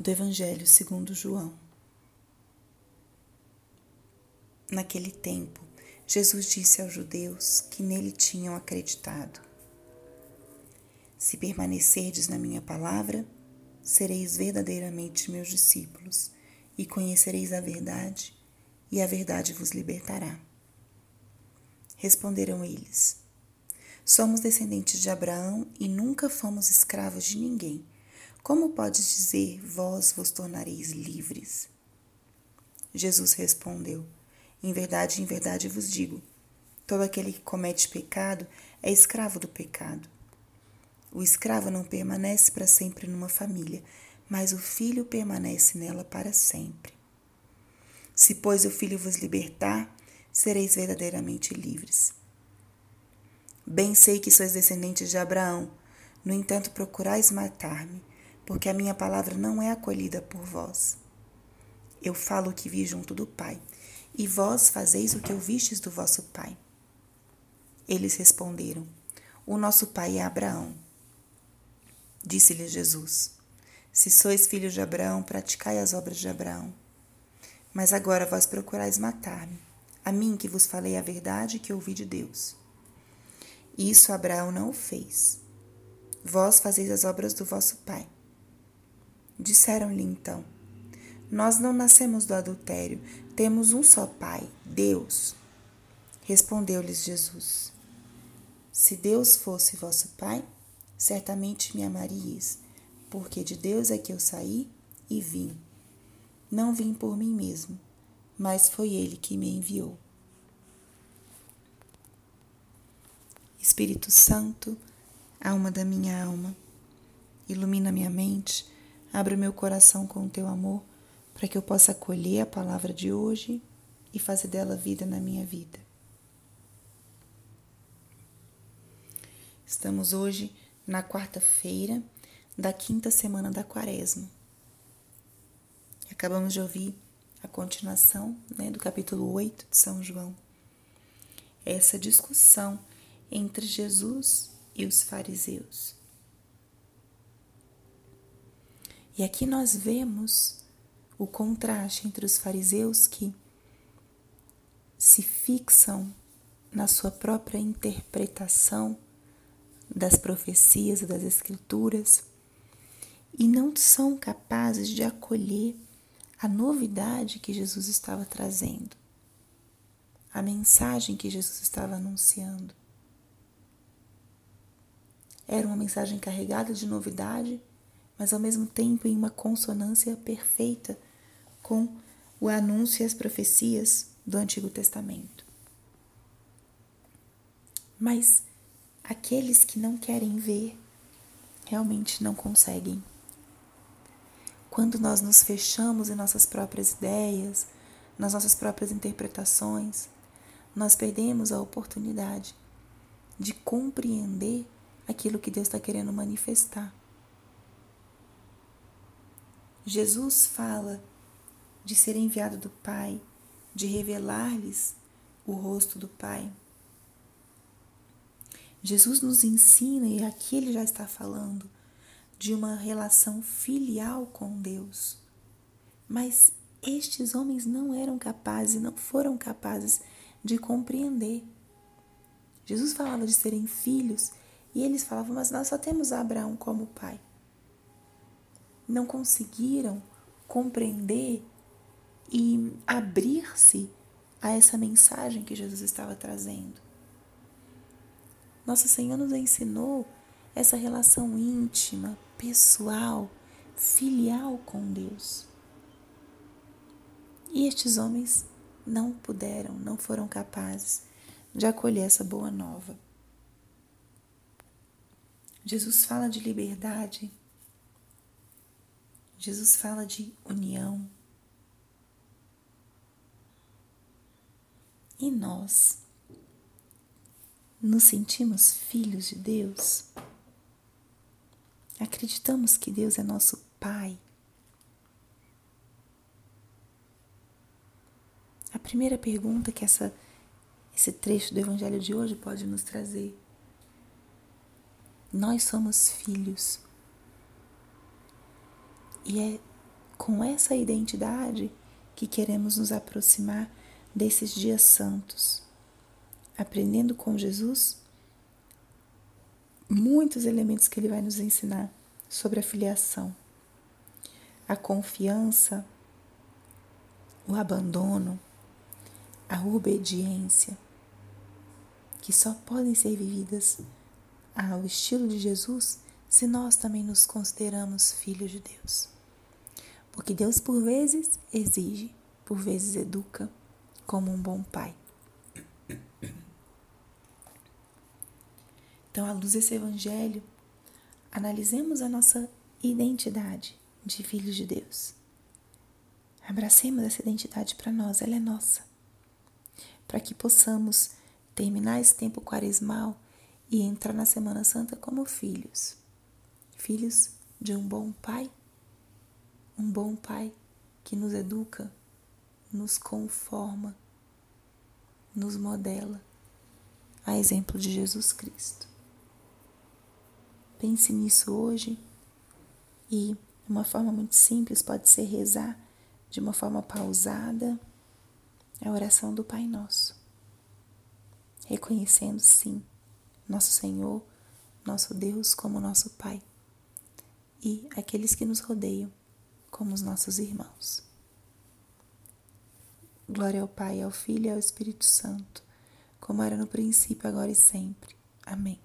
do Evangelho segundo João. Naquele tempo, Jesus disse aos judeus que nele tinham acreditado: Se permanecerdes na minha palavra, sereis verdadeiramente meus discípulos e conhecereis a verdade, e a verdade vos libertará. Responderam eles: Somos descendentes de Abraão e nunca fomos escravos de ninguém. Como podes dizer, vós vos tornareis livres? Jesus respondeu: Em verdade, em verdade vos digo: todo aquele que comete pecado é escravo do pecado. O escravo não permanece para sempre numa família, mas o filho permanece nela para sempre. Se, pois, o filho vos libertar, sereis verdadeiramente livres. Bem sei que sois descendentes de Abraão, no entanto procurais matar-me porque a minha palavra não é acolhida por vós. Eu falo o que vi junto do Pai, e vós fazeis o que ouvistes do vosso Pai. Eles responderam: O nosso pai é Abraão. Disse-lhe Jesus: Se sois filhos de Abraão, praticai as obras de Abraão. Mas agora vós procurais matar-me, a mim que vos falei a verdade que ouvi de Deus. Isso Abraão não o fez. Vós fazeis as obras do vosso pai. Disseram-lhe então: Nós não nascemos do adultério, temos um só Pai, Deus. Respondeu-lhes Jesus: Se Deus fosse vosso Pai, certamente me amarias, porque de Deus é que eu saí e vim. Não vim por mim mesmo, mas foi Ele que me enviou. Espírito Santo, alma da minha alma, ilumina minha mente Abre o meu coração com o teu amor para que eu possa acolher a palavra de hoje e fazer dela vida na minha vida. Estamos hoje na quarta-feira da quinta semana da quaresma. Acabamos de ouvir a continuação né, do capítulo 8 de São João. Essa discussão entre Jesus e os fariseus. E aqui nós vemos o contraste entre os fariseus que se fixam na sua própria interpretação das profecias das escrituras e não são capazes de acolher a novidade que Jesus estava trazendo, a mensagem que Jesus estava anunciando. Era uma mensagem carregada de novidade, mas ao mesmo tempo em uma consonância perfeita com o anúncio e as profecias do Antigo Testamento. Mas aqueles que não querem ver realmente não conseguem. Quando nós nos fechamos em nossas próprias ideias, nas nossas próprias interpretações, nós perdemos a oportunidade de compreender aquilo que Deus está querendo manifestar. Jesus fala de ser enviado do Pai, de revelar-lhes o rosto do Pai. Jesus nos ensina, e aqui ele já está falando, de uma relação filial com Deus. Mas estes homens não eram capazes, não foram capazes de compreender. Jesus falava de serem filhos e eles falavam, mas nós só temos Abraão como pai não conseguiram compreender e abrir-se a essa mensagem que Jesus estava trazendo. Nosso Senhor nos ensinou essa relação íntima, pessoal, filial com Deus. E estes homens não puderam, não foram capazes de acolher essa boa nova. Jesus fala de liberdade Jesus fala de união. E nós nos sentimos filhos de Deus? Acreditamos que Deus é nosso Pai? A primeira pergunta que essa, esse trecho do Evangelho de hoje pode nos trazer. Nós somos filhos e é com essa identidade que queremos nos aproximar desses dias santos, aprendendo com Jesus muitos elementos que ele vai nos ensinar sobre a filiação, a confiança, o abandono, a obediência, que só podem ser vividas ao estilo de Jesus se nós também nos consideramos filhos de Deus. Porque Deus, por vezes, exige, por vezes, educa como um bom pai. Então, à luz desse evangelho, analisemos a nossa identidade de filhos de Deus. Abracemos essa identidade para nós, ela é nossa. Para que possamos terminar esse tempo quaresmal e entrar na Semana Santa como filhos. Filhos de um bom pai. Um bom pai que nos educa, nos conforma, nos modela, a exemplo de Jesus Cristo. Pense nisso hoje e uma forma muito simples pode ser rezar de uma forma pausada a oração do Pai Nosso, reconhecendo sim nosso Senhor, nosso Deus como nosso Pai e aqueles que nos rodeiam como os nossos irmãos. Glória ao Pai, ao Filho e ao Espírito Santo, como era no princípio, agora e sempre. Amém.